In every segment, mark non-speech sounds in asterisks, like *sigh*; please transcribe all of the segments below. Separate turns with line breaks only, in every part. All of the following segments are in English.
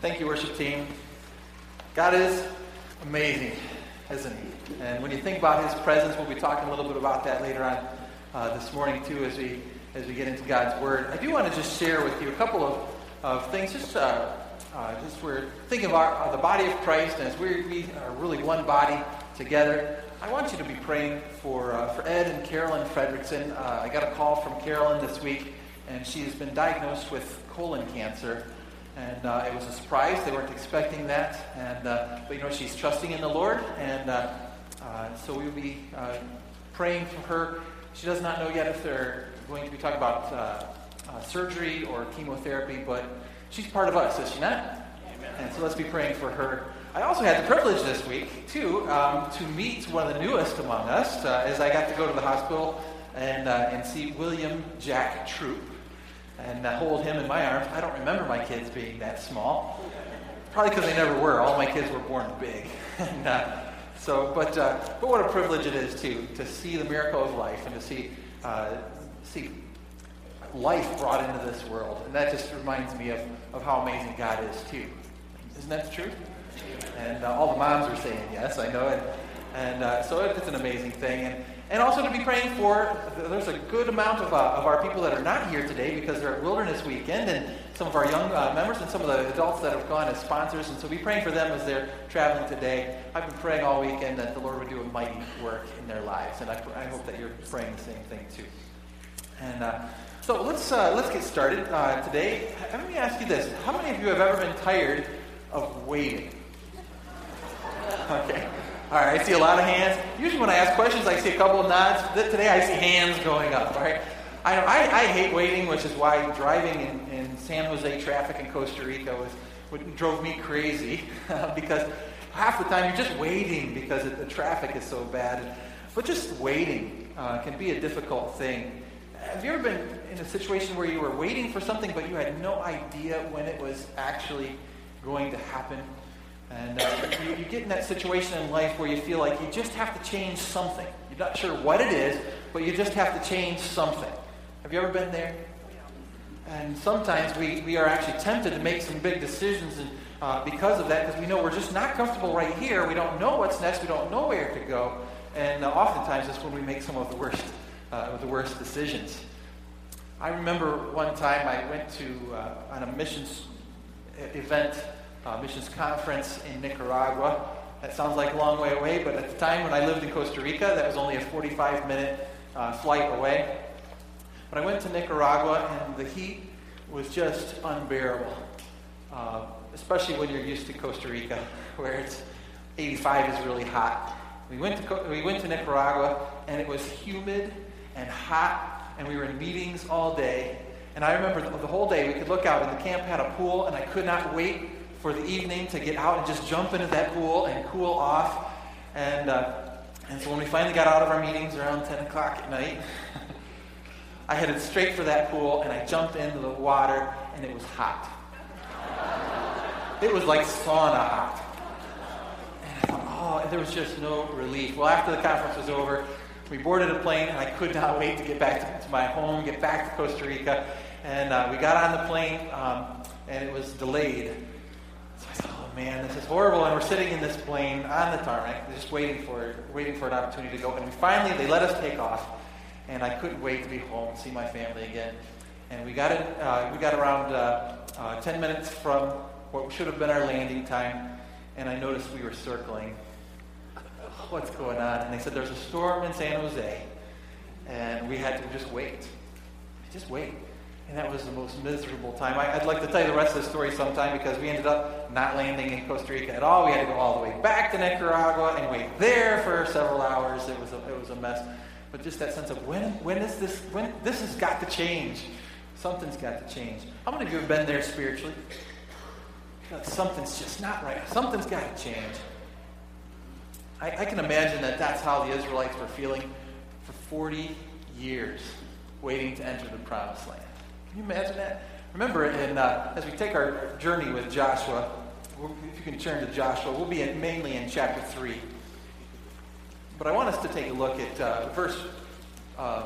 Thank you, worship team. God is amazing, isn't He? And when you think about His presence, we'll be talking a little bit about that later on uh, this morning too, as we as we get into God's Word. I do want to just share with you a couple of, of things. Just uh, uh, just we're thinking about the body of Christ, and as we we are really one body together. I want you to be praying for uh, for Ed and Carolyn Fredrickson. Uh, I got a call from Carolyn this week, and she has been diagnosed with colon cancer. And uh, it was a surprise. They weren't expecting that. And, uh, but, you know, she's trusting in the Lord. And uh, uh so we'll be uh, praying for her. She does not know yet if they're going to be talking about uh, surgery or chemotherapy, but she's part of us, is she not? Amen. And so let's be praying for her. I also had the privilege this week, too, um, to meet one of the newest among us as I got to go to the hospital and, and see William Jack Troop and hold him in my arms. I don't remember my kids being that small. Probably because they never were. All my kids were born big. *laughs* and, uh, so, but, uh, but what a privilege it is to, to see the miracle of life and to see, uh, see life brought into this world. And that just reminds me of, of how amazing God is, too. Isn't that the truth? And uh, all the moms are saying yes, I know. And, and uh, so it's an amazing thing. And, and also to be praying for, there's a good amount of, uh, of our people that are not here today because they're at Wilderness Weekend, and some of our young uh, members and some of the adults that have gone as sponsors. And so be praying for them as they're traveling today. I've been praying all weekend that the Lord would do a mighty work in their lives, and I, I hope that you're praying the same thing too. And uh, so let's, uh, let's get started uh, today. Let me ask you this How many of you have ever been tired of waiting? *laughs* Okay. All right, I see a lot of hands. Usually when I ask questions, I see a couple of nods. Today I see hands going up, all right? I, I, I hate waiting, which is why driving in, in San Jose traffic in Costa Rica was what drove me crazy *laughs* because half the time you're just waiting because the traffic is so bad. But just waiting uh, can be a difficult thing. Have you ever been in a situation where you were waiting for something but you had no idea when it was actually going to happen? And uh, you, you, get in that situation in life where you feel like you just have to change something. You're not sure what it is, but you just have to change something. Have you ever been there? And sometimes we, we are actually tempted to make some big decisions and, uh, because of that, because we know we're just not comfortable right here. We don't know what's next. We don't know where to go. And uh, oftentimes that's when we make some of the worst, uh, the worst decisions. I remember one time I went to uh, on a missions event uh, missions conference in Nicaragua. That sounds like a long way away, but at the time when I lived in Costa Rica, that was only a 45 minute uh, flight away. But I went to Nicaragua, and the heat was just unbearable, uh, especially when you're used to Costa Rica, *laughs* where it's 85 is really hot. We went to, we went to Nicaragua, and it was humid and hot, and we were in meetings all day. And I remember the, the whole day we could look out, and the camp had a pool, and I could not wait for the evening to get out and just jump into that pool and cool off. And, uh, and so when we finally got out of our meetings around 10 o'clock at night, *laughs* I headed straight for that pool and I jumped into the water and it was hot. It was like sauna hot. And I thought, oh, there was just no relief. Well, after the conference was over, we boarded a plane and I could not wait to get back to, to my home, get back to Costa Rica. And uh, we got on the plane um, and it was delayed man, this is horrible. And we're sitting in this plane on the tarmac, just waiting for waiting for an opportunity to go. And we finally, they let us take off, and I couldn't wait to be home and see my family again. And we got it. Uh, we got around uh, uh, 10 minutes from what should have been our landing time, and I noticed we were circling. What's going on? And they said there's a storm in San Jose, and we had to just wait. Just wait. And that was the most miserable time. I, would like to tell you the rest of the story sometime because we ended up not landing in Costa Rica at all. We had to go all the way back to Nicaragua and wait there for several hours. It was a, it was a mess. But just that sense of when, when is this, when, this has got to change. Something's got to change. How many of you have been there spiritually? Something's just not right. Something's got to change. I, I can imagine that that's how the Israelites were feeling for 40 years, waiting to enter the promised land. Can you imagine that? Remember, in, uh, as we take our journey with Joshua, if you can turn to Joshua, we'll be in, mainly in chapter 3. But I want us to take a look at uh, verse, uh,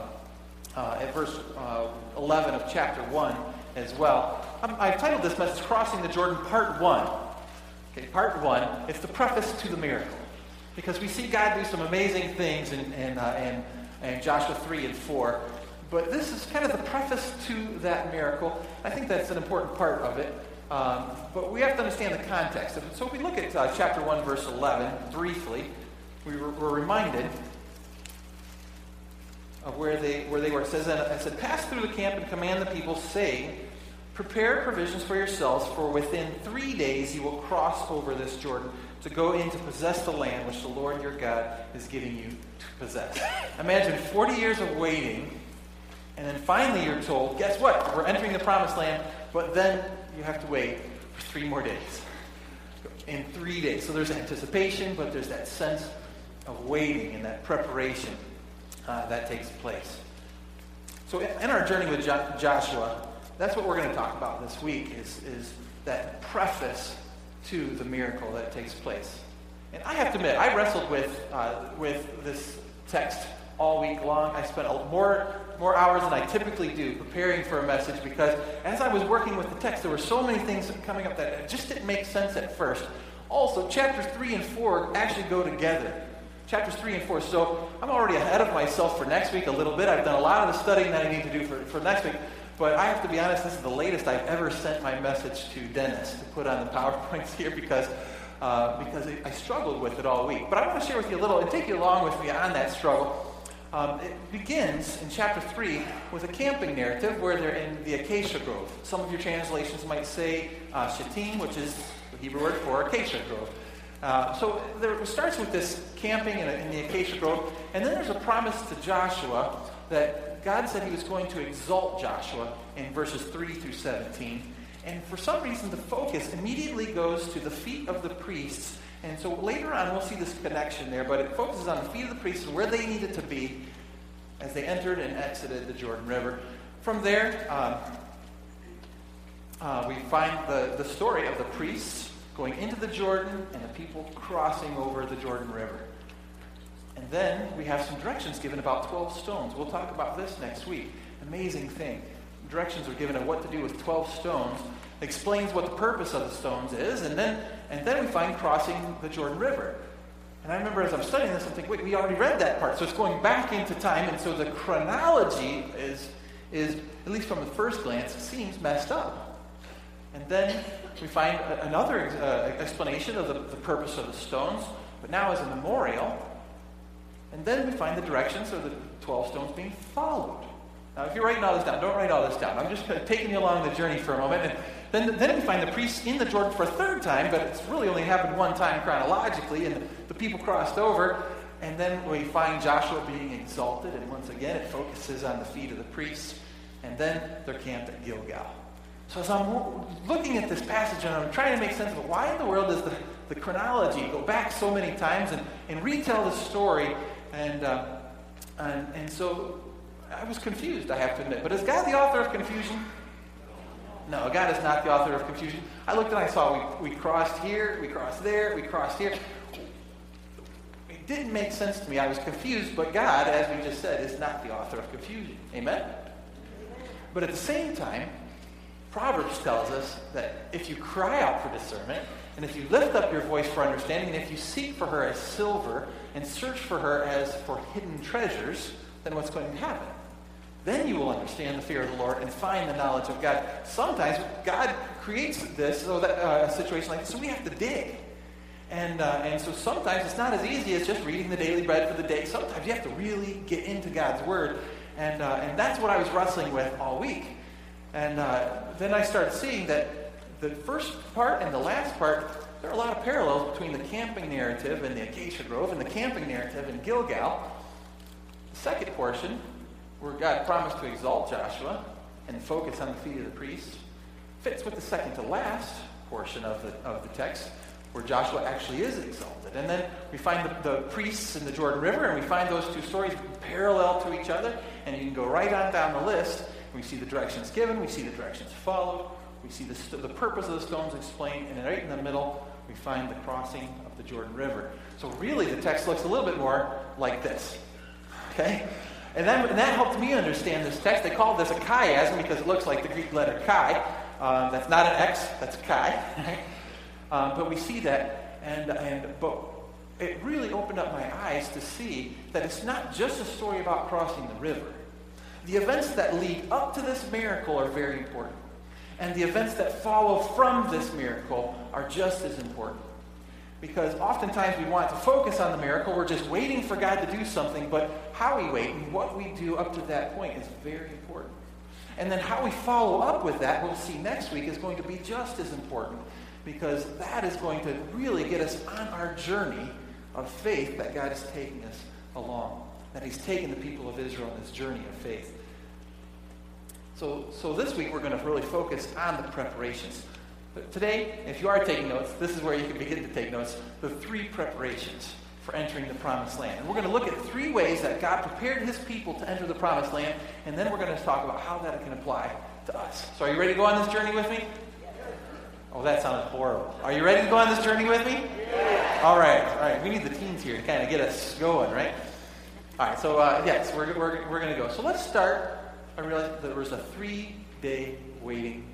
uh at verse uh, 11 of chapter 1. as well. Um, I've titled this message Crossing the Jordan Part 1. Okay, Part 1, it's the preface to the miracle. Because we see God do some amazing things in, in, uh, in, in Joshua 3 and 4. But this is kind of the preface to that miracle. I think that's an important part of it. Um, but we have to understand the context. So if we look at uh, chapter 1, verse 11, briefly, we were, we're reminded of where they, where they were. It says, and it said, Pass through the camp and command the people, saying, Prepare provisions for yourselves, for within three days you will cross over this Jordan to go in to possess the land which the Lord your God is giving you to possess. Imagine 40 years of waiting, and then finally you're told, guess what? We're entering the promised land, but then you have to wait for three more days. In three days. So there's anticipation, but there's that sense of waiting and that preparation uh, that takes place. So in our journey with jo- Joshua, that's what we're going to talk about this week is, is that preface to the miracle that takes place. And I have to admit, I wrestled with, uh, with this text all week long. I spent more, more hours than I typically do preparing for a message because as I was working with the text, there were so many things coming up that just didn't make sense at first. Also, chapters 3 and 4 actually go together. Chapters 3 and 4. So I'm already ahead of myself for next week a little bit. I've done a lot of the studying that I need to do for, for next week. But I have to be honest, this is the latest I've ever sent my message to Dennis to put on the PowerPoints *laughs* here because uh, because I struggled with it all week. But I want to share with you a little and take you along with me on that struggle um, it begins in chapter 3 with a camping narrative where they're in the acacia grove. Some of your translations might say uh, Shittim, which is the Hebrew word for acacia grove. Uh, so there, it starts with this camping in, in, the acacia grove, and then there's a promise to Joshua that God said he was going to exalt Joshua in verses 3 through 17. And for some reason, the focus immediately goes to the feet of the priests and so later on, we'll see this connection there, but it focuses on the feet of the priests and where they needed to be as they entered and exited the Jordan River. From there, um, uh, we find the, the story of the priests going into the Jordan and the people crossing over the Jordan River. And then we have some directions given about 12 stones. We'll talk about this next week. Amazing thing. Directions are given on what to do with 12 stones explains what the purpose of the stones is, and then, and then we find crossing the Jordan River. And I remember as I'm studying this, I'm thinking, wait, we already read that part. So it's going back into time, and so the chronology is, is at least from the first glance, seems messed up. And then we find another uh, explanation of the, the purpose of the stones, but now as a memorial. And then we find the directions of the 12 stones being followed. Now, if you're writing all this down, don't write all this down. I'm just taking you along the journey for a moment. And then, then we find the priests in the Jordan for a third time, but it's really only happened one time chronologically, and the people crossed over. And then we find Joshua being exalted, and once again it focuses on the feet of the priests. And then they're camped at Gilgal. So as I'm looking at this passage and I'm trying to make sense of it, why in the world does the, the chronology go back so many times and, and retell the story? And, uh, and, and so I was confused, I have to admit. But is God the author of confusion? No, God is not the author of confusion. I looked and I saw we, we crossed here, we crossed there, we crossed here. It didn't make sense to me. I was confused, but God, as we just said, is not the author of confusion. Amen? But at the same time, Proverbs tells us that if you cry out for discernment, and if you lift up your voice for understanding, and if you seek for her as silver, and search for her as for hidden treasures, then what's going to happen? Then you will understand the fear of the Lord and find the knowledge of God. Sometimes God creates this so that uh, a situation like this, so we have to dig. And, uh, and so sometimes it's not as easy as just reading the daily bread for the day. Sometimes you have to really get into God's Word. And, uh, and that's what I was wrestling with all week. And uh, then I started seeing that the first part and the last part, there are a lot of parallels between the camping narrative and the Acacia Grove and the camping narrative in Gilgal. The second portion where God promised to exalt Joshua and focus on the feet of the priests, fits with the second to last portion of the, of the text, where Joshua actually is exalted. And then we find the, the, priests in the Jordan River, and we find those two stories parallel to each other. And you can go right on down the list. We see the directions given, we see the directions followed, we see the, the purpose of the stones explained, and right in the middle, we find the crossing of the Jordan River. So really, the text looks a little bit more like this. Okay? And, and that helped me understand this text. They call this a chiasm because it looks like the Greek letter chi. Um, that's not an X, that's chi. *laughs* um, but we see that, and, and but it really opened up my eyes to see that it's not just a story about crossing the river. The events that lead up to this miracle are very important. And the events that follow from this miracle are just as important. Because oftentimes we want to focus on the miracle, we're just waiting for God to do something, but how we wait and what we do up to that point is very important. And then how we follow up with that, we'll see next week, is going to be just as important because that is going to really get us on our journey of faith that God is taking us along, that He's taken the people of Israel on this journey of faith. So, so this week we're going to really focus on the preparations. But today, if you are taking notes, this is where you can begin to take notes. The three preparations for entering the promised land. And we're going to look at three ways that God prepared his people to enter the promised land, and then we're going to talk about how that can apply to us. So, are you ready to go on this journey with me? Oh, that sounded horrible. Are you ready to go on this journey with me? Yeah. All right, all right. We need the teens here to kind of get us going, right? All right, so uh, yes, we're, we're, we're going to go. So let's start. I realized there was a three day waiting.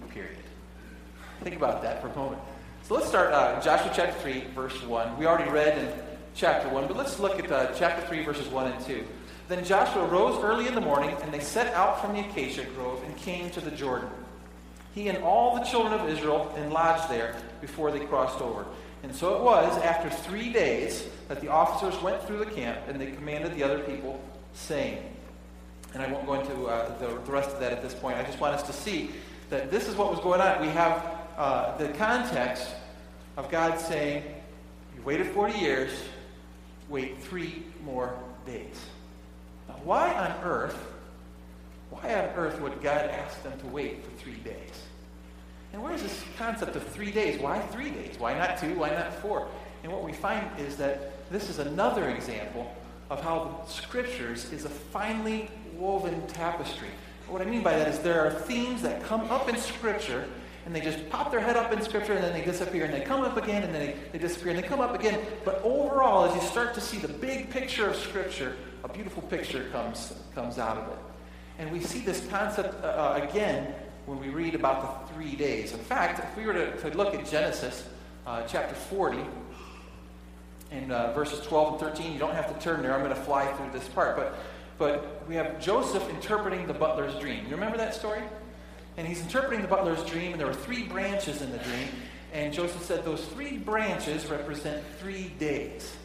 Think about that for a moment. So let's start uh, Joshua chapter 3, verse 1. We already read in chapter 1, but let's look at uh, chapter 3, verses 1 and 2. Then Joshua rose early in the morning, and they set out from the acacia grove and came to the Jordan he and all the children of Israel, and lodged there before they crossed over. And so it was after three days that the officers went through the camp and they commanded the other people, saying, and I won't go into uh, the, the, rest of that at this point. I just want us to see that this is what was going on. We have uh, the context of God saying, You waited 40 years, wait three more days. Now, why on earth, why on earth would God ask them to wait for three days? And where's this concept of three days? Why three days? Why not two? Why not four? And what we find is that this is another example of how the scriptures is a finely woven tapestry. What I mean by that is there are themes that come up in scripture and they just pop their head up in scripture and then they disappear and they come up again and then they, they disappear and they come up again. But overall, as you start to see the big picture of scripture, a beautiful picture comes, comes out of it. And we see this concept uh, uh again when we read about the three days. In fact, if we were to, to look at Genesis uh, chapter 40, in uh, verses 12 and 13, you don't have to turn there. I'm going to fly through this part. But, but we have Joseph interpreting the butler's dream. You remember that story? And he's interpreting the butler's dream, and there were three branches in the dream. And Joseph said those three branches represent three days.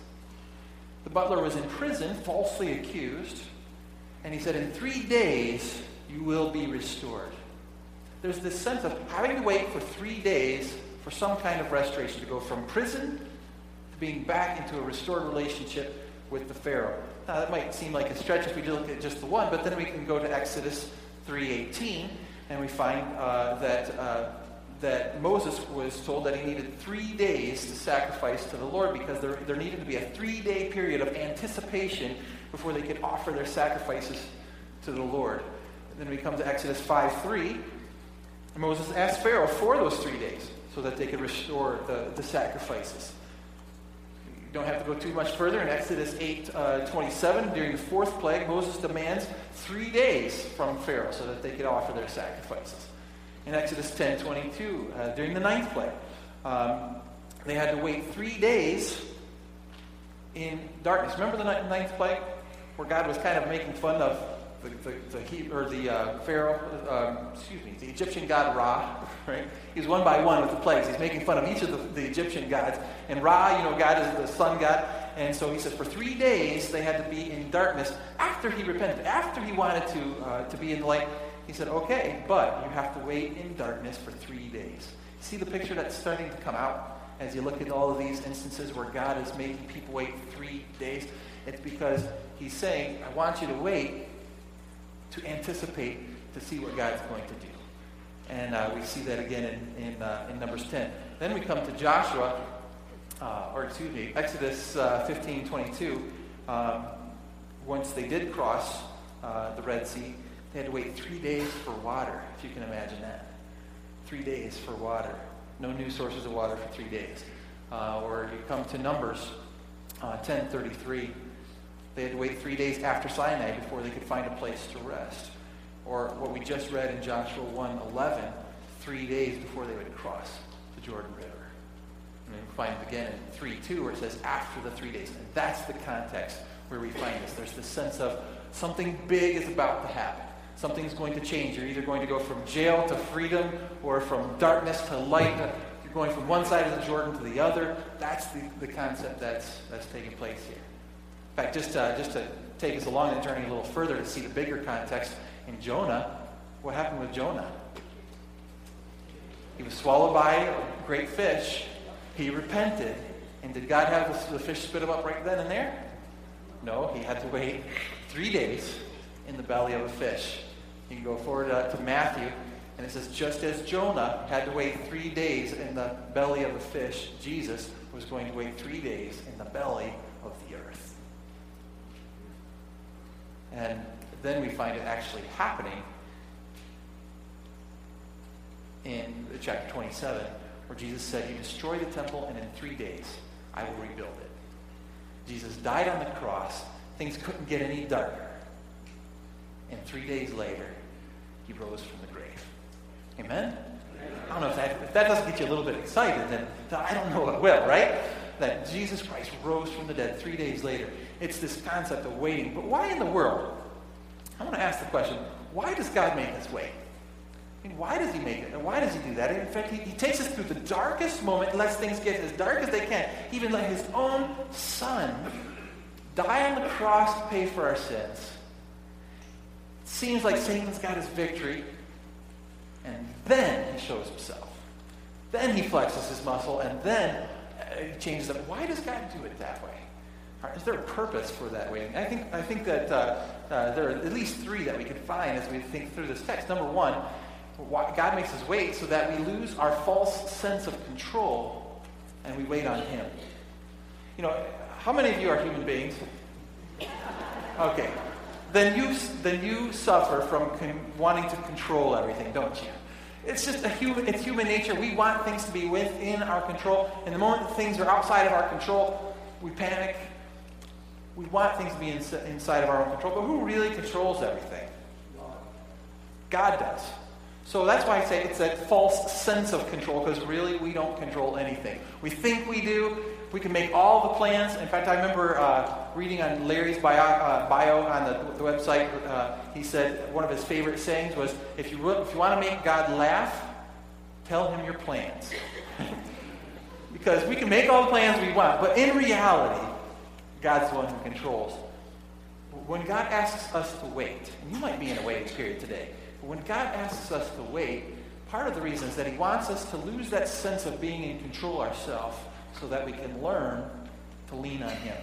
The butler was in prison, falsely accused. And he said, In three days, you will be restored there's this sense of having to wait for three days for some kind of restoration to go from prison to being back into a restored relationship with the Pharaoh. Now that might seem like a stretch if we look at just the one, but then we can go to Exodus 3:18 and we find uh, that uh, that Moses was told that he needed three days to sacrifice to the Lord because there, there needed to be a three-day period of anticipation before they could offer their sacrifices to the Lord. And then we come to Exodus 5:3 and Moses asked Pharaoh for those three days so that they could restore the, the sacrifices. Don't have to go too much further. In Exodus 8 uh, 27, during the fourth plague, Moses demands three days from Pharaoh so that they could offer their sacrifices. In Exodus 10 22, uh, during the ninth plague, um, they had to wait three days in darkness. Remember the ninth plague? Where God was kind of making fun of the, the, the, or the uh, Pharaoh, um, excuse me, the Egyptian god Ra, *laughs* right? He's one by one with the plagues. He's making fun of each of the, the Egyptian gods. And Ra, you know, God is the sun god. And so he says for three days they had to be in darkness after he repented, after he wanted to, uh, to be in the light. He said, okay, but you have to wait in darkness for three days. See the picture that's starting to come out as you look at all of these instances where God is making people wait three days? It's because he's saying, I want you to wait to anticipate to see what God's going to do. And uh, we see that again in, in, uh, in, Numbers 10. Then we come to Joshua, uh, or excuse me, Exodus uh, 15 22. Um, once they did cross uh, the Red Sea, they had to wait three days for water, if you can imagine that. Three days for water. No new sources of water for three days. Uh, or you come to Numbers 10 33. They had to wait three days after Sinai before they could find a place to rest. Or what we just read in Joshua 1:11, three days before they would cross the Jordan River. And we find it again in 3:2 where it says after the three days. And that's the context where we find this. There's the sense of something big is about to happen. Something's going to change. You're either going to go from jail to freedom or from darkness to light. You're going from one side of the Jordan to the other. That's the, the concept that's, that's taking place here. In fact, just, just to take us along the journey a little further to see the bigger context, in Jonah, what happened with Jonah? He was swallowed by a great fish. He repented. And did God have the, the fish spit him up right then and there? No, he had to wait three days in the belly of a fish. You can go forward uh, to Matthew, and it says, just as Jonah had to wait three days in the belly of a fish, Jesus was going to wait three days in the belly of the earth. And then we find it actually happening in chapter 27, where Jesus said, You destroy the temple, and in three days I will rebuild it. Jesus died on the cross. Things couldn't get any darker. And three days later, he rose from the grave. Amen? I don't know if that, if that doesn't get you a little bit excited, then I don't know what will, right? That Jesus Christ rose from the dead three days later. It's this concept of waiting. But why in the world? I want to ask the question why does God make us wait? I mean, why does he make it? And why does he do that? In fact, he, he takes us through the darkest moment, lets things get as dark as they can. Even let his own son die on the cross to pay for our sins. It seems like Satan's got his victory. And then he shows himself. Then he flexes his muscle, and then uh, he changes it. Why does God do it that way? Is there a purpose for that waiting? I think, I think that uh, uh, there are at least three that we can find as we think through this text. Number one, God makes us wait so that we lose our false sense of control and we wait on Him. You know, how many of you are human beings? Okay. Then you, then you suffer from con- wanting to control everything, don't you? It's just a human, it's human nature. We want things to be within our control. And the moment things are outside of our control, we panic. We want things to be in, inside of our own control. But who really controls everything? God does. So that's why I say it's that false sense of control, because really we don't control anything. We think we do. We can make all the plans. In fact, I remember uh, reading on Larry's bio, uh, bio on the, the website. Uh, he said one of his favorite sayings was, "If you if you want to make God laugh, tell him your plans." *laughs* because we can make all the plans we want, but in reality, God's the one who controls. When God asks us to wait, and you might be in a waiting period today. But when God asks us to wait, part of the reason is that He wants us to lose that sense of being in control ourselves so that we can learn to lean on Him.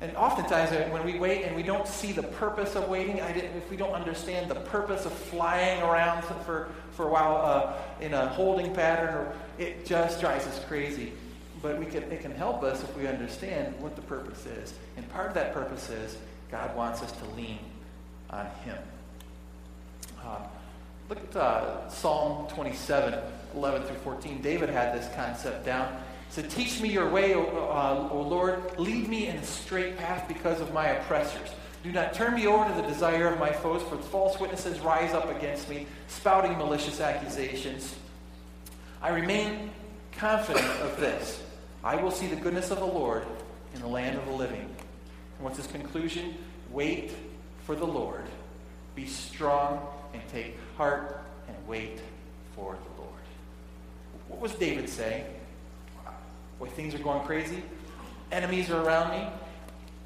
And oftentimes, uh, when we wait and we don't see the purpose of waiting, if we don't understand the purpose of flying around for, for a while uh, in a holding pattern, it just drives us crazy. But we can, it can help us if we understand what the purpose is. And part of that purpose is God wants us to lean on Him. Um, look at uh, Psalm 27, 11 through 14. David had this concept down. He said, Teach me your way, o, uh, o Lord. Lead me in a straight path because of my oppressors. Do not turn me over to the desire of my foes, for false witnesses rise up against me, spouting malicious accusations. I remain confident of this. I will see the goodness of the Lord in the land of the living. And what's his conclusion? Wait for the Lord. Be strong and take heart and wait for the Lord. What was David saying? Boy, things are going crazy. Enemies are around me.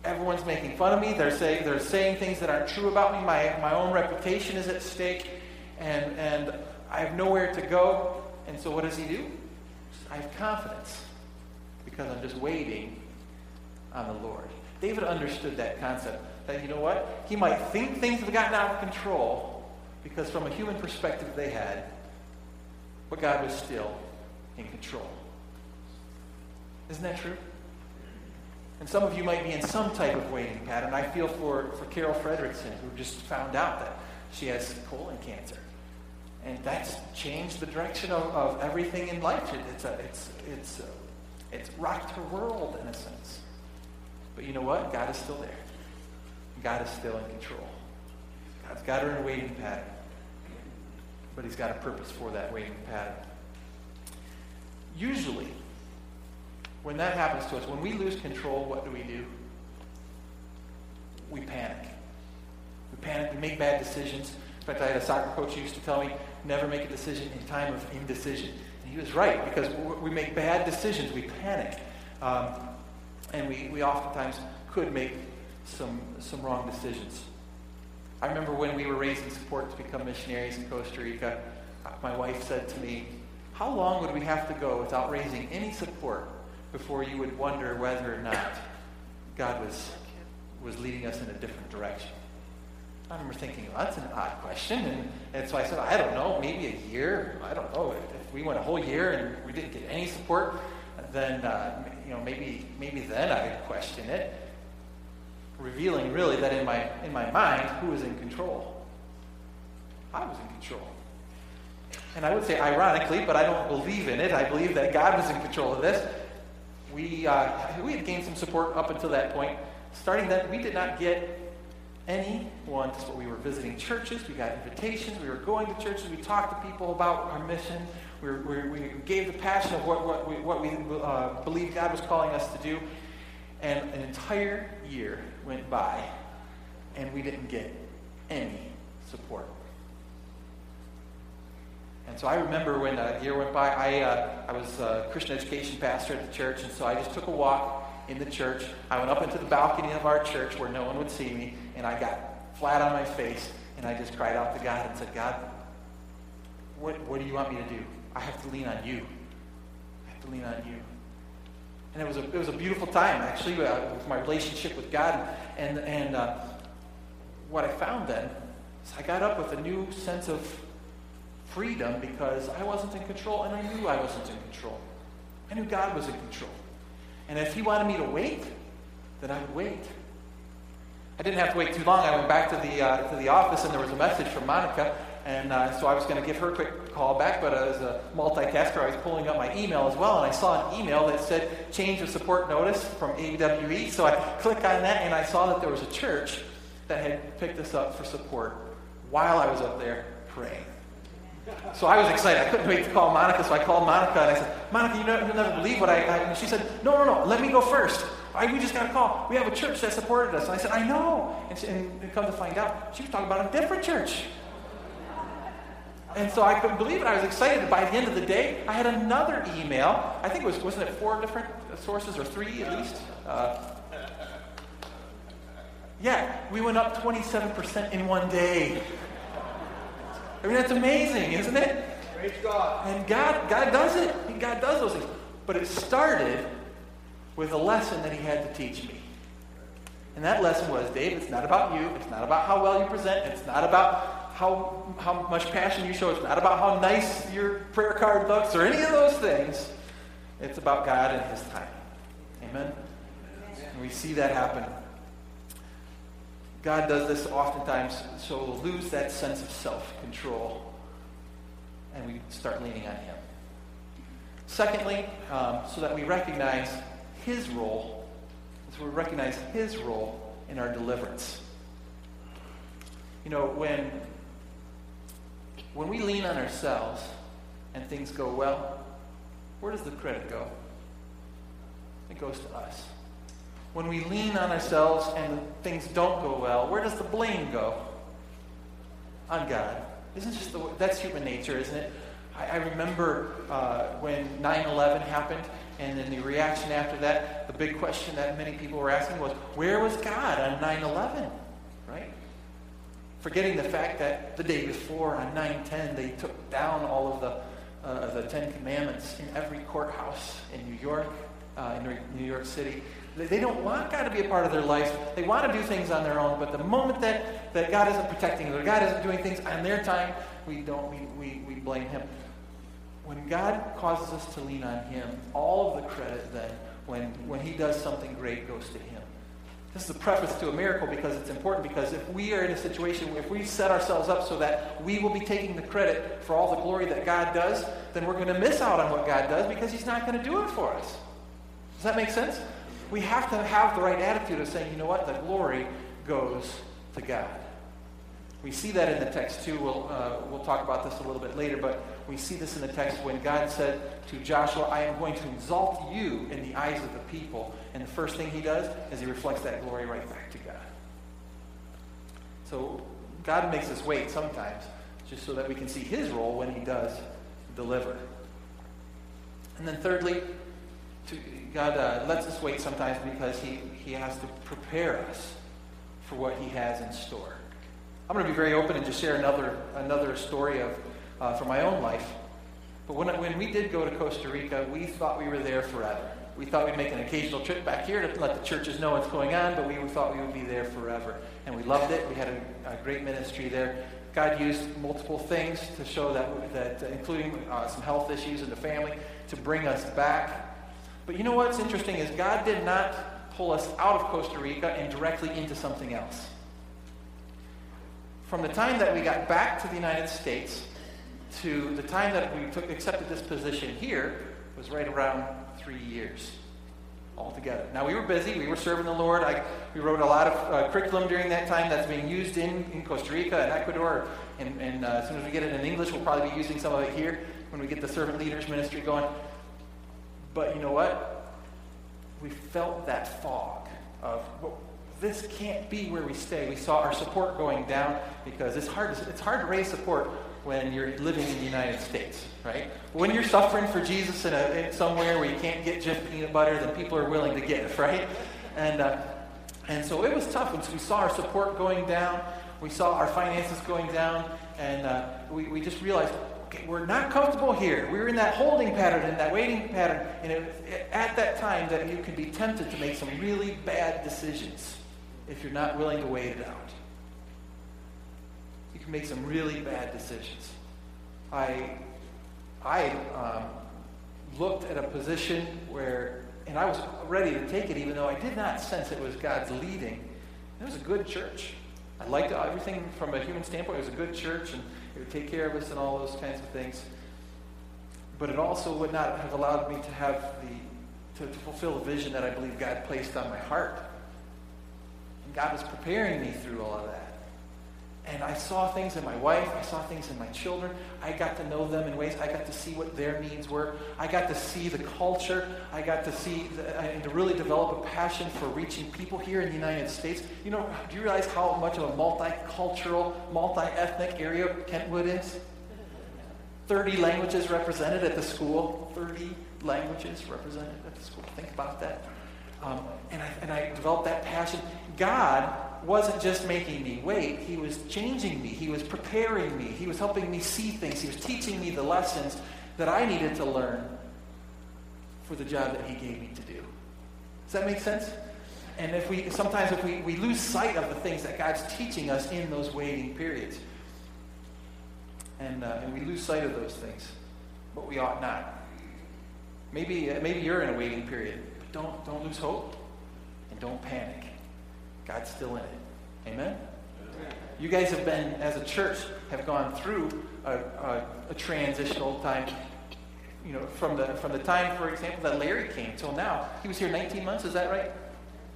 Everyone's making fun of me. They're saying, they're saying things that aren't true about me. My, my own reputation is at stake. And, and I have nowhere to go. And so what does he do? I have confidence because I'm just waiting on the Lord. David understood that concept that, you know what? He might think things have gotten out of control because, from a human perspective, they had, but God was still in control. Isn't that true? And some of you might be in some type of waiting pattern. I feel for, for Carol Fredrickson, who just found out that she has colon cancer. And that's changed the direction of, of everything in life. It's, a, it's, it's, a, it's rocked her world, in a sense. But you know what? God is still there. God is still in control. God's got her in a waiting pattern. But he's got a purpose for that waiting pattern. Usually, when that happens to us, when we lose control, what do we do? We panic. We panic, we make bad decisions. In fact, I had a soccer coach who used to tell me, never make a decision in time of indecision. He was right, because we make bad decisions, we panic. Um, and we, we oftentimes could make some, some wrong decisions. I remember when we were raising support to become missionaries in Costa Rica, my wife said to me, How long would we have to go without raising any support before you would wonder whether or not God was, was leading us in a different direction? I remember thinking, well, that's an odd question. And, and so I said, I don't know, maybe a year. I don't know. If we went a whole year and we didn't get any support, then uh, you know maybe maybe then I'd question it revealing really that in my, in my mind, who was in control? I was in control. And I would say ironically, but I don't believe in it. I believe that God was in control of this. We, uh, we had gained some support up until that point. Starting then, we did not get anyone to we were visiting churches. We got invitations. We were going to churches. We talked to people about our mission. We, we, gave the passion of what, what we, what we uh, believed God was calling us to do. And an entire year went by and we didn't get any support. And so I remember when a year went by, I, uh, I was a Christian education pastor at the church, and so I just took a walk in the church. I went up into the balcony of our church where no one would see me, and I got flat on my face, and I just cried out to God and said, God, what, what do you want me to do? I have to lean on you. I have to lean on you. And it was a, it was a beautiful time, actually, uh, with my relationship with God. And, and uh, what I found then is I got up with a new sense of freedom because I wasn't in control, and I knew I wasn't in control. I knew God was in control. And if He wanted me to wait, then I would wait. I didn't have to wait too long. I went back to the, uh, to the office, and there was a message from Monica and uh, so I was going to give her a quick call back, but as a multitasker, I was pulling up my email as well, and I saw an email that said change of support notice from AWE. So I clicked on that, and I saw that there was a church that had picked us up for support while I was up there praying. So I was excited. I couldn't wait to call Monica, so I called Monica and I said, Monica, you you'll never believe what I, I and she said, no, no, no, let me go first. I, we just got a call. We have a church that supported us. And I said, I know. And, she, and come to find out, she was talking about a different church. And so I couldn't believe it. I was excited. By the end of the day, I had another email. I think it was, wasn't it four different sources or three at least? Uh, yeah, we went up 27% in one day. I mean, that's amazing, isn't it?
Praise God.
And God, God does it. God does those things. But it started with a lesson that He had to teach me. And that lesson was, Dave, it's not about you. It's not about how well you present. It's not about how, how much passion you show. It's not about how nice your prayer card looks or any of those things. It's about God and His time. Amen? And we see that happen. God does this oftentimes so we'll lose that sense of self control and we start leaning on Him. Secondly, um, so that we recognize His role, so we recognize His role in our deliverance. You know, when when we lean on ourselves and things go well, where does the credit go? It goes to us. When we lean on ourselves and things don't go well, where does the blame go? On God. Isn't just the that's human nature, isn't it? I, I remember uh, when 9/11 happened, and then the reaction after that. The big question that many people were asking was, "Where was God on 9/11?" Right? Forgetting the fact that the day before, on 9-10, they took down all of the, uh, the Ten Commandments in every courthouse in New York, uh, in New York City. They don't want God to be a part of their life. They want to do things on their own, but the moment that, that God isn't protecting them, or God isn't doing things on their time, we don't we, we, we blame him. When God causes us to lean on him, all of the credit then, when, when he does something great, goes to him. This is a preface to a miracle because it's important because if we are in a situation, if we set ourselves up so that we will be taking the credit for all the glory that God does, then we're going to miss out on what God does because He's not going to do it for us. Does that make sense? we have to have the right attitude of saying, you know what, the glory goes to God. We see that in the text too. We'll, uh, we'll talk about this a little bit later, but we see this in the text when God said to Joshua, I am going to exalt you in the eyes of the people. And the first thing he does is he reflects that glory right back to God. So God makes us wait sometimes just so that we can see his role when he does deliver. And then thirdly, to, God uh, lets us wait sometimes because he, he has to prepare us for what he has in store. I'm going to be very open and just share another, another story of, uh, from my own life. But when, when we did go to Costa Rica, we thought we were there forever. We thought we'd make an occasional trip back here to let the churches know what's going on, but we thought we would be there forever. And we loved it. We had a, a great ministry there. God used multiple things to show that, that uh, including uh, some health issues in the family, to bring us back. But you know what's interesting is God did not pull us out of Costa Rica and directly into something else. From the time that we got back to the United States to the time that we took, accepted this position here was right around three years altogether. Now, we were busy. We were serving the Lord. I, we wrote a lot of uh, curriculum during that time that's being used in, in Costa Rica and Ecuador. And, and uh, as soon as we get it in English, we'll probably be using some of it here when we get the servant leaders ministry going. But you know what? We felt that fog of, well, this can't be where we stay. We saw our support going down because it's hard it's hard to raise support when you're living in the United States, right? When you're suffering for Jesus in, a, in somewhere where you can't get Jif peanut butter, then people are willing to give, *laughs* right? And, uh, and so it was tough. And we saw our support going down. We saw our finances going down. And uh, we, we just realized, okay, we're not comfortable here. We were in that holding pattern, in that waiting pattern. And it, at that time that you can be tempted to make some really bad decisions if you're not willing to wait it out can make some really bad decisions. I, I um, looked at a position where, and I was ready to take it, even though I did not sense it was God's leading. It was a good church. I liked everything from a human standpoint. It was a good church, and it would take care of us and all those kinds of things. But it also would not have allowed me to have the to, to fulfill the vision that I believe God placed on my heart. And God was preparing me through all of that. And I saw things in my wife. I saw things in my children. I got to know them in ways. I got to see what their needs were. I got to see the culture. I got to see the, and to really develop a passion for reaching people here in the United States. You know, do you realize how much of a multicultural, multi-ethnic area Kentwood is? 30 languages represented at the school. 30 languages represented at the school. Think about that. Um, and, I, and I developed that passion. God wasn't just making me wait, He was changing me. He was preparing me. He was helping me see things. He was teaching me the lessons that I needed to learn for the job that He gave me to do. Does that make sense? And if we sometimes if we, we lose sight of the things that God's teaching us in those waiting periods. And, uh, and we lose sight of those things. But we ought not. Maybe, uh, maybe you're in a waiting period, but don't, don't lose hope and don't panic. God's still in it. Amen? You guys have been, as a church, have gone through a, a, a, transitional time. You know, from the from the time, for example, that Larry came till now. He was here 19 months. Is that right?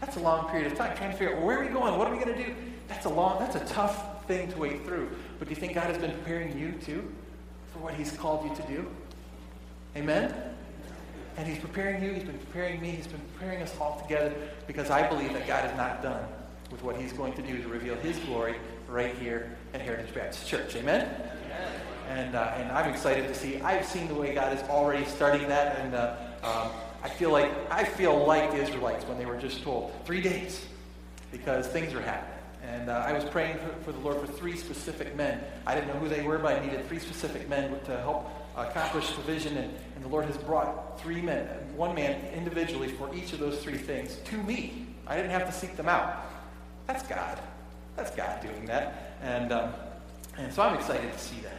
That's a long period of time. Trying to figure out where are we going? What are we going to do? That's a long. That's a tough thing to wait through. But do you think God has been preparing you too for what He's called you to do? Amen. And He's preparing you. He's been preparing me. He's been preparing us all together because I believe that God is not done with what he's going to do to reveal his glory right here at Heritage Baptist Church. Amen? Amen. And, uh, and I'm excited to see. I've seen the way God is already starting that, and uh, um, I feel like I feel like the Israelites when they were just told three days, because things are happening. And uh, I was praying for, for, the Lord for three specific men. I didn't know who they were, but I needed three specific men to help accomplish the vision. And, and the Lord has brought three men, one man individually for each of those three things to me. I didn't have to seek them out. That's God. That's God doing that. And, um, and so I'm excited to see that.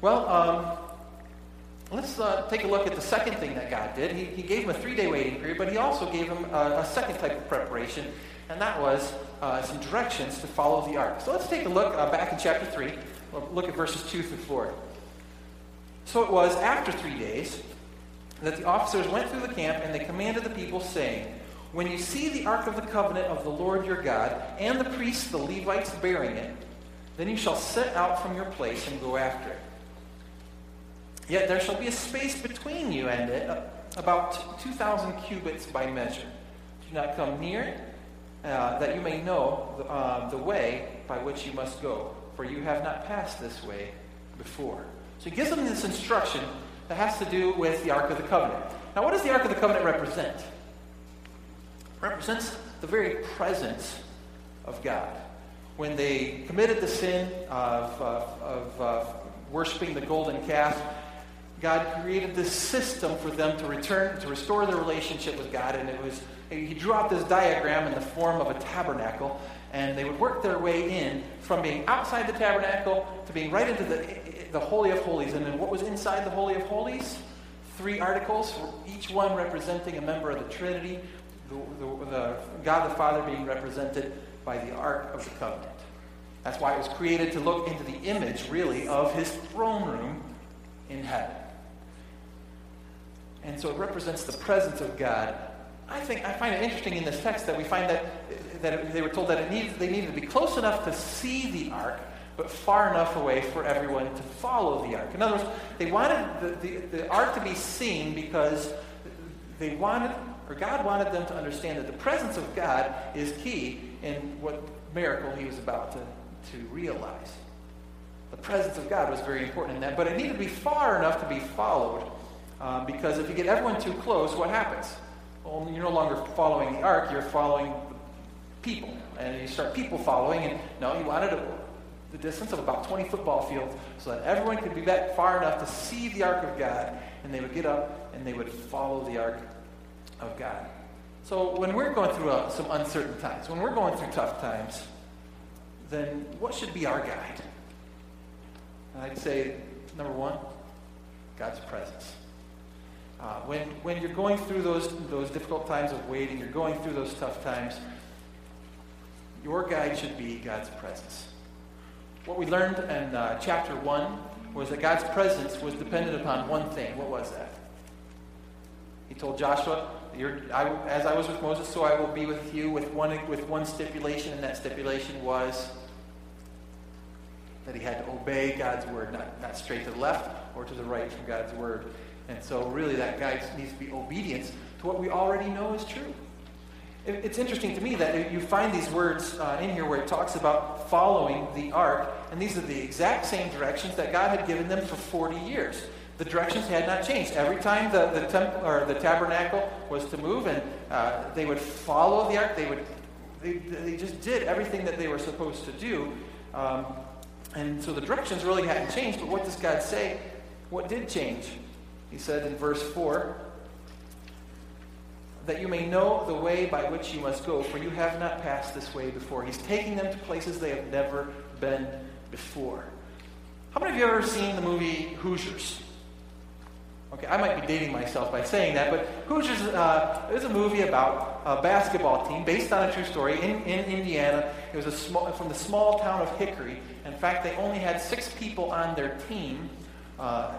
Well, um, let's uh, take a look at the second thing that God did. He, he gave him a three day waiting period, but he also gave him a, a second type of preparation, and that was uh, some directions to follow the ark. So let's take a look uh, back in chapter 3. We'll look at verses 2 through 4. So it was after three days that the officers went through the camp and they commanded the people, saying, When you see the ark of the covenant of the Lord your God, and the priests, the Levites, bearing it, then you shall set out from your place and go after it. Yet there shall be a space between you and it, uh, about 2,000 cubits by measure. Do not come near it, uh, that you may know the, uh, the way by which you must go, for you have not passed this way before. So he gives them this instruction that has to do with the Ark of the Covenant. Now, what does the Ark of the Covenant represent? Represents the very presence of God. When they committed the sin of, uh, of uh, worshiping the golden calf, God created this system for them to return, to restore their relationship with God, and it was he drew out this diagram in the form of a tabernacle, and they would work their way in from being outside the tabernacle to being right into the, the Holy of Holies. And then what was inside the Holy of Holies? Three articles, each one representing a member of the Trinity, the, the, the God the Father being represented by the Ark of the Covenant. That's why it was created to look into the image, really, of his throne room in heaven. And so it represents the presence of God I think I find it interesting in this text that we find that, that they were told that it needed, they needed to be close enough to see the ark, but far enough away for everyone to follow the ark. In other words, they wanted the, the, the ark to be seen because they wanted, or God wanted them to understand that the presence of God is key in what miracle he was about to, to realize. The presence of God was very important in that, but it needed to be far enough to be followed. Um, because if you get everyone too close, what happens? well, you're no longer following the ark, you're following people. And you start people following, and no, you wanted a, the distance of about 20 football fields so that everyone could be back far enough to see the ark of God, and they would get up and they would follow the ark of God. So when we're going through uh, some uncertain times, when we're going through tough times, then what should be our guide? And I'd say, number one, God's presence. Uh, when, when you're going through those, those difficult times of waiting, you're going through those tough times, your guide should be God's presence. What we learned in uh, chapter 1 was that God's presence was dependent upon one thing. What was that? He told Joshua, I, as I was with Moses, so I will be with you with one, with one stipulation, and that stipulation was that he had to obey God's word, not, not straight to the left or to the right from God's word. And so, really, that guide needs to be obedience to what we already know is true. It's interesting to me that you find these words uh, in here where it talks about following the ark, and these are the exact same directions that God had given them for 40 years. The directions had not changed. Every time the, the temple or the tabernacle was to move, and uh, they would follow the ark, they would they, they just did everything that they were supposed to do. Um, and so the directions really hadn't changed, but what does God say? What did change? He said in verse 4 that you may know the way by which you must go, for you have not passed this way before. He's taking them to places they have never been before. How many of you have ever seen the movie Hoosiers? Okay, I might be dating myself by saying that, but Hoosiers uh, is a movie about a basketball team based on a true story in, in Indiana. It was a small, from the small town of Hickory. In fact, they only had six people on their team. Uh,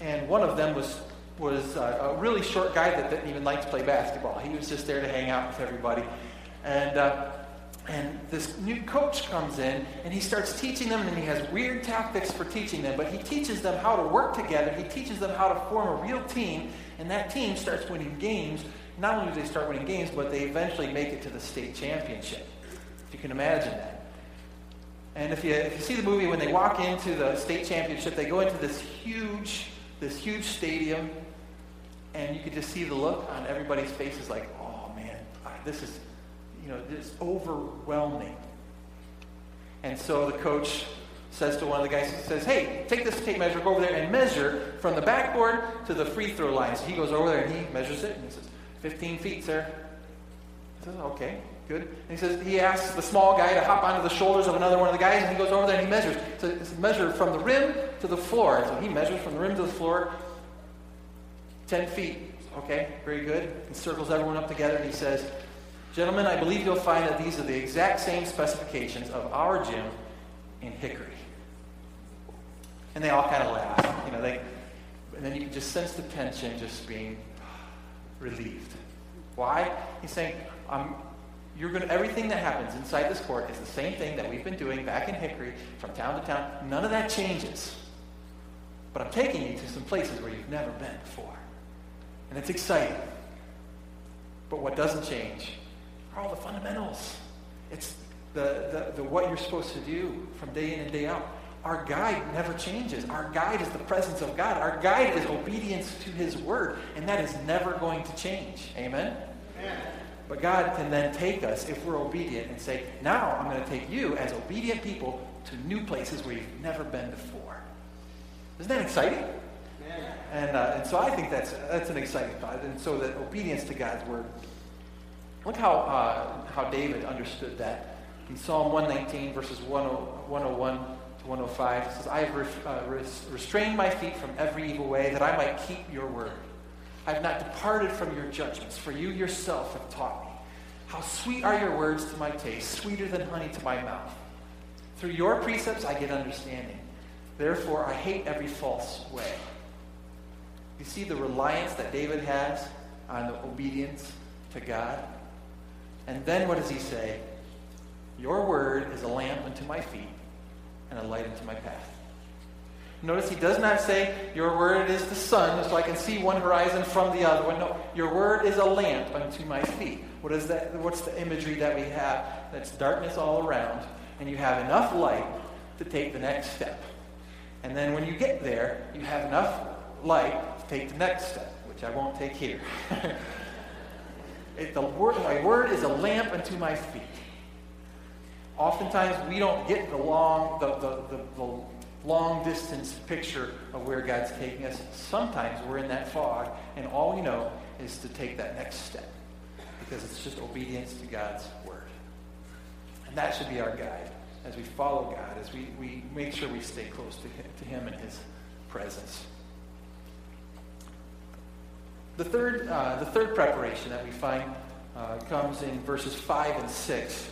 and one of them was was uh, a really short guy that didn't even like to play basketball. He was just there to hang out with everybody, and. And this new coach comes in and he starts teaching them, and he has weird tactics for teaching them, but he teaches them how to work together. He teaches them how to form a real team, and that team starts winning games. Not only do they start winning games, but they eventually make it to the state championship. If you can imagine that. And if you, if you see the movie, when they walk into the state championship, they go into this huge this huge stadium, and you could just see the look on everybody's faces like, oh man, this is, you know, this overwhelming. And so the coach says to one of the guys, he says, hey, take this tape measure, go over there and measure from the backboard to the free throw line. So he goes over there and he measures it, and he says, 15 feet, sir. He says, okay, good. And he says, he asks the small guy to hop onto the shoulders of another one of the guys, and he goes over there and he measures. So it's measured from the rim to the floor. So he measures from the rim to the floor 10 feet. Okay, very good. He circles everyone up together and he says, Gentlemen, I believe you'll find that these are the exact same specifications of our gym in Hickory. And they all kind of laugh. You know, they, and then you can just sense the tension just being relieved. Why? He's saying, um, you're going to, everything that happens inside this court is the same thing that we've been doing back in Hickory from town to town. None of that changes. But I'm taking you to some places where you've never been before. And it's exciting. But what doesn't change are all the fundamentals. It's the, the, the what you're supposed to do from day in and day out. Our guide never changes. Our guide is the presence of God. Our guide is obedience to His Word, and that is never going to change. Amen? Amen? But God can then take us, if we're obedient, and say, now I'm going to take you as obedient people to new places where you've never been before. Isn't that exciting? And, uh, and so I think that's, that's an exciting thought. And so that obedience to God's Word. Look how, uh, how David understood that. In Psalm 119, verses 101 to 105, it says, I have re- uh, restrained my feet from every evil way that I might keep your word. I have not departed from your judgments, for you yourself have taught me. How sweet are your words to my taste, sweeter than honey to my mouth. Through your precepts I get understanding. Therefore, I hate every false way. You see the reliance that David has on the obedience to God? And then what does he say? Your word is a lamp unto my feet and a light unto my path. Notice he does not say, Your word is the sun, so I can see one horizon from the other one. No, your word is a lamp unto my feet. What is that? What's the imagery that we have? That's darkness all around, and you have enough light to take the next step. And then when you get there, you have enough light to take the next step, which I won't take here. *laughs* it, the word, my word is a lamp unto my feet. Oftentimes, we don't get the long, the, the, the, the long distance picture of where God's taking us. Sometimes we're in that fog, and all we know is to take that next step because it's just obedience to God's word. And that should be our guide as we follow God, as we, we make sure we stay close to him, to him and His presence. The third, uh, the third preparation that we find uh, comes in verses 5 and 6,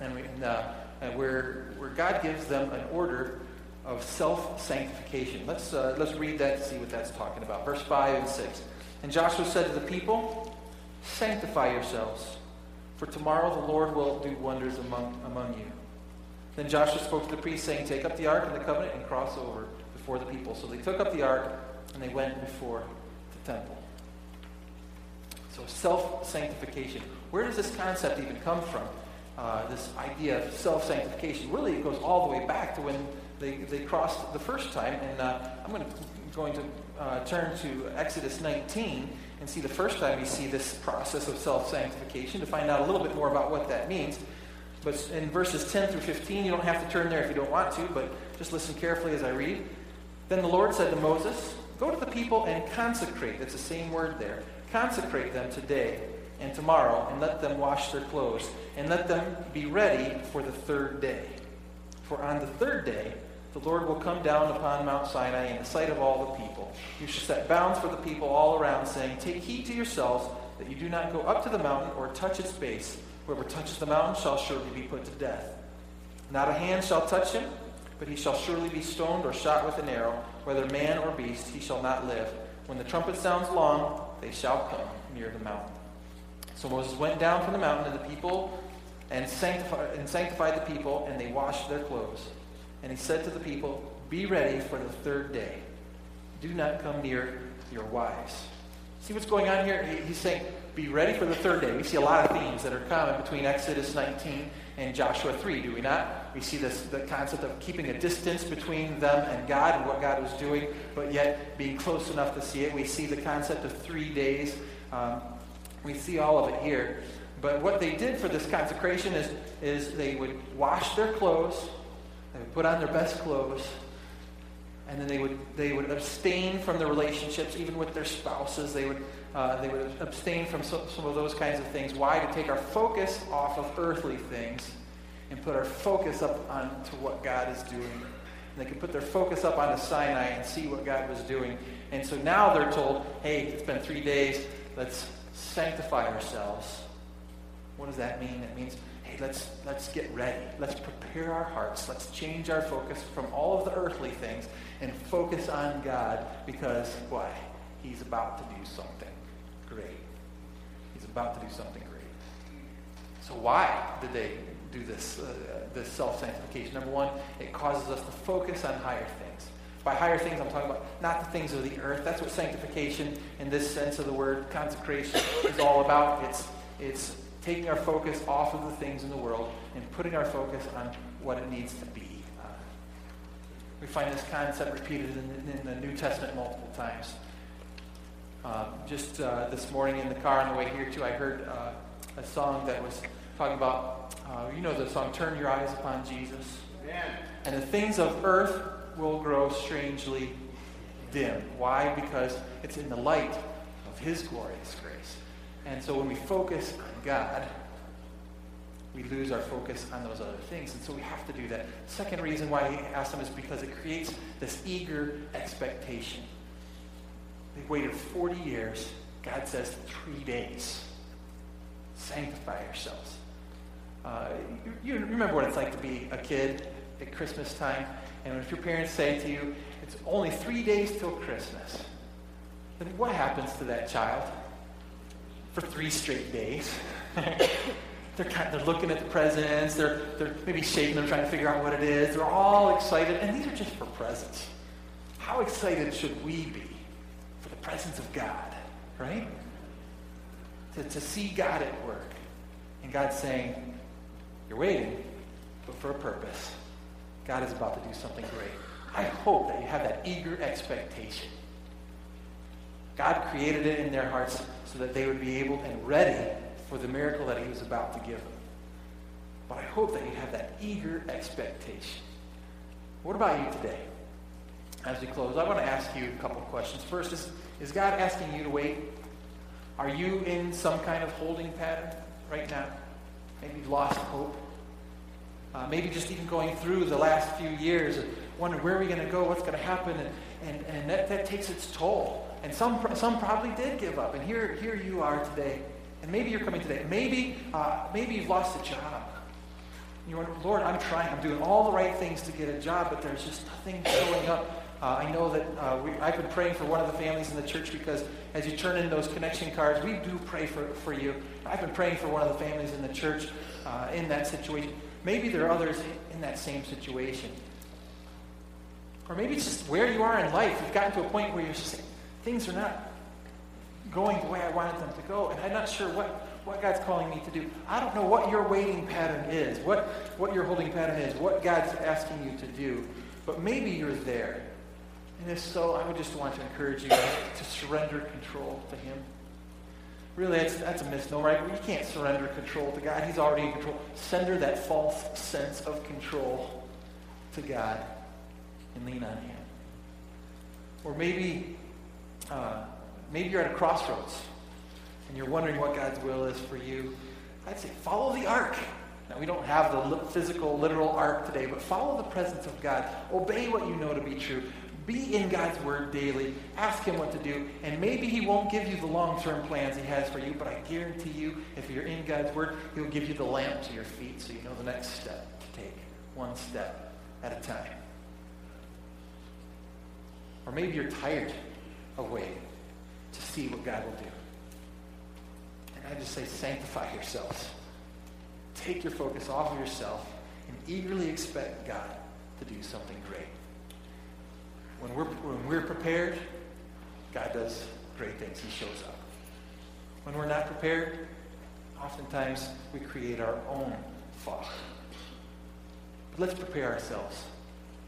and, we, and, uh, and where, where God gives them an order of self-sanctification. Let's, uh, let's read that and see what that's talking about. Verse 5 and 6. And Joshua said to the people, Sanctify yourselves, for tomorrow the Lord will do wonders among, among you. Then Joshua spoke to the priests, saying, Take up the ark of the covenant and cross over before the people. So they took up the ark and they went before the temple. So self-sanctification. Where does this concept even come from? Uh, this idea of self-sanctification. Really, it goes all the way back to when they, they crossed the first time. And uh, I'm going to, going to uh, turn to Exodus 19 and see the first time you see this process of self-sanctification to find out a little bit more about what that means. But in verses 10 through 15, you don't have to turn there if you don't want to, but just listen carefully as I read. Then the Lord said to Moses, Go to the people and consecrate. It's the same word there. Consecrate them today and tomorrow, and let them wash their clothes, and let them be ready for the third day. For on the third day, the Lord will come down upon Mount Sinai in the sight of all the people. You shall set bounds for the people all around, saying, Take heed to yourselves that you do not go up to the mountain or touch its base. Whoever touches the mountain shall surely be put to death. Not a hand shall touch him, but he shall surely be stoned or shot with an arrow. Whether man or beast, he shall not live. When the trumpet sounds long, they shall come near the mountain. So Moses went down from the mountain to the people and sanctified, and sanctified the people, and they washed their clothes. And he said to the people, Be ready for the third day. Do not come near your wives. See what's going on here? He's saying, Be ready for the third day. We see a lot of themes that are common between Exodus 19 and Joshua 3, do we not? We see this the concept of keeping a distance between them and God and what God was doing, but yet being close enough to see it. We see the concept of three days. Um, we see all of it here. But what they did for this consecration is, is they would wash their clothes, they would put on their best clothes, and then they would, they would abstain from the relationships, even with their spouses. They would, uh, they would abstain from so, some of those kinds of things. Why? To take our focus off of earthly things and put our focus up onto what God is doing. And they could put their focus up onto Sinai and see what God was doing. And so now they're told, hey, it's been three days. Let's sanctify ourselves. What does that mean? It means, hey, let's, let's get ready. Let's prepare our hearts. Let's change our focus from all of the earthly things and focus on God because, why? He's about to do something great. He's about to do something great. So why did they this, uh, this self-sanctification? Number one, it causes us to focus on higher things. By higher things, I'm talking about not the things of the earth. That's what sanctification, in this sense of the word, consecration, is all about. It's, it's taking our focus off of the things in the world and putting our focus on what it needs to be. Uh, we find this concept repeated in, in, the New Testament multiple times. Uh, just uh, this morning in the car on the way here, too, I heard uh, a song that was talking about, uh, you know the song, Turn Your Eyes Upon Jesus. Amen. And the things of earth will grow strangely dim. Why? Because it's in the light of His glorious grace. And so when we focus on God, we lose our focus on those other things. And so we have to do that. Second reason why he asked them is because it creates this eager expectation. They waited 40 years. God says three days. Sanctify yourselves. Uh, you, you remember what it's like to be a kid at Christmas time and if your parents say to you, it's only three days till Christmas, then what happens to that child for three straight days? *laughs* they're, kind they're looking at the presents, they're, they're maybe shaking them, trying to figure out what it is. They're all excited, and these are just for presents. How excited should we be for the presence of God, right? To, to see God at work. And God saying, You're waiting, but for a purpose. God is about to do something great. I hope that you have that eager expectation. God created it in their hearts so that they would be able and ready for the miracle that he was about to give them. But I hope that you have that eager expectation. What about you today? As we close, I want to ask you a couple questions. First, is, is God asking you to wait? Are you in some kind of holding pattern right now? Maybe you've lost hope. Uh, maybe just even going through the last few years, wondering where are we going to go, what's going to happen, and, and, and that, that takes its toll. And some, some probably did give up. And here, here you are today. And maybe you're coming today. Maybe, uh, maybe you've lost a job. You're Lord, I'm trying. I'm doing all the right things to get a job, but there's just nothing showing up. Uh, I know that uh, we, I've been praying for one of the families in the church because as you turn in those connection cards, we do pray for, for you. I've been praying for one of the families in the church uh, in that situation. Maybe there are others in that same situation. Or maybe it's just where you are in life. You've gotten to a point where you're just saying, things are not going the way I wanted them to go, and I'm not sure what, what God's calling me to do. I don't know what your waiting pattern is, what, what your holding pattern is, what God's asking you to do, but maybe you're there. And if so, I would just want to encourage you to surrender control to Him. Really, that's, that's a misnomer. Right? You can't surrender control to God. He's already in control. Surrender that false sense of control to God and lean on Him. Or maybe, uh, maybe you're at a crossroads and you're wondering what God's will is for you. I'd say follow the ark. Now, we don't have the physical, literal ark today, but follow the presence of God. Obey what you know to be true. Be in God's Word daily. Ask Him what to do. And maybe He won't give you the long term plans He has for you, but I guarantee you, if you're in God's Word, He'll give you the lamp to your feet so you know the next step to take, one step at a time. Or maybe you're tired of waiting to see what God will do. And I just say, sanctify yourselves. Take your focus off of yourself and eagerly expect God to do something great. When we're, when we're prepared, God does great things. He shows up. When we're not prepared, oftentimes we create our own fog. But let's prepare ourselves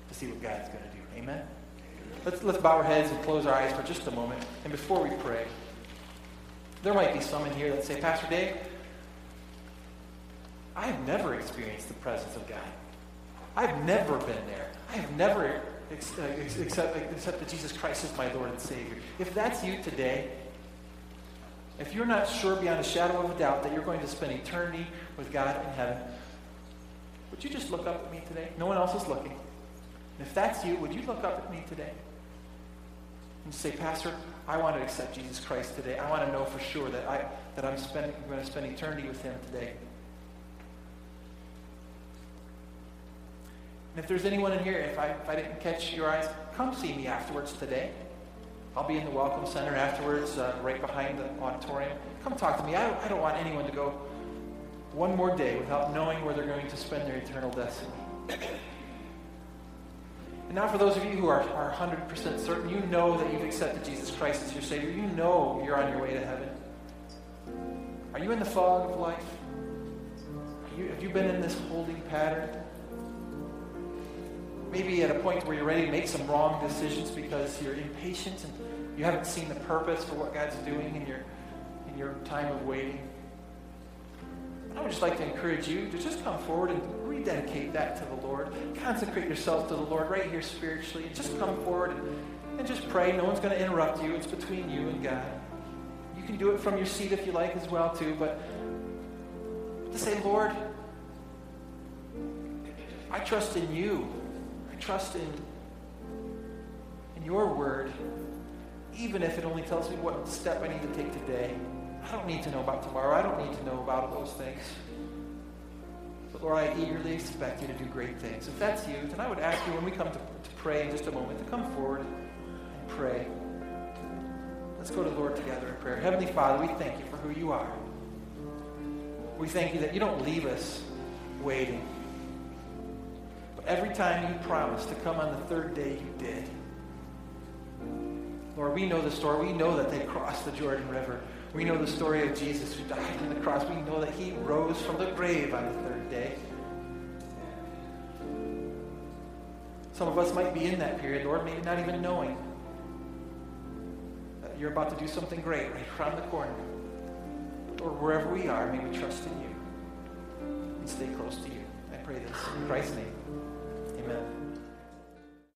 to see what God's going to do. Amen? Let's, let's bow our heads and close our eyes for just a moment. And before we pray, there might be some in here that say, Pastor Dave, I have never experienced the presence of God. I've never been there. I have never except, uh, except that Jesus Christ is my Lord and Savior. If that's you today, if you're not sure beyond a shadow of a doubt that you're going to spend eternity with God in heaven, would you just look up at me today? No one else is looking. And if that's you, would you look up at me today? And say, Pastor, I want to accept Jesus Christ today. I want to know for sure that, I, that I'm, spending, I'm going to spend eternity with him today. And if there's anyone in here, if I, if I didn't catch your eyes, come see me afterwards today. I'll be in the Welcome Center afterwards, uh, right behind the auditorium. Come talk to me. I don't, I don't want anyone to go one more day without knowing where they're going to spend their eternal destiny. And now, for those of you who are, are 100% certain, you know that you've accepted Jesus Christ as your Savior. You know you're on your way to heaven. Are you in the fog of life? You, have you been in this holding pattern? Maybe at a point where you're ready to make some wrong decisions because you're impatient and you haven't seen the purpose for what God's doing in your, in your time of waiting. I would just like to encourage you to just come forward and rededicate that to the Lord. Consecrate yourself to the Lord right here spiritually. And just come forward and, and just pray. No one's going to interrupt you. It's between you and God. You can do it from your seat if you like as well, too. But to say, Lord, I trust in you. Trust in, in your word, even if it only tells me what step I need to take today. I don't need to know about tomorrow. I don't need to know about those things. But Lord, I eagerly expect you to do great things. If that's you, then I would ask you when we come to, to pray in just a moment to come forward and pray. Let's go to the Lord together in prayer. Heavenly Father, we thank you for who you are. We thank you that you don't leave us waiting. Every time you promised to come on the third day, you did. Lord, we know the story. We know that they crossed the Jordan River. We know the story of Jesus who died on the cross. We know that he rose from the grave on the third day. Some of us might be in that period, Lord, maybe not even knowing that you're about to do something great right around the corner. Or wherever we are, may we trust in you and stay close to you. I pray this in Christ's name.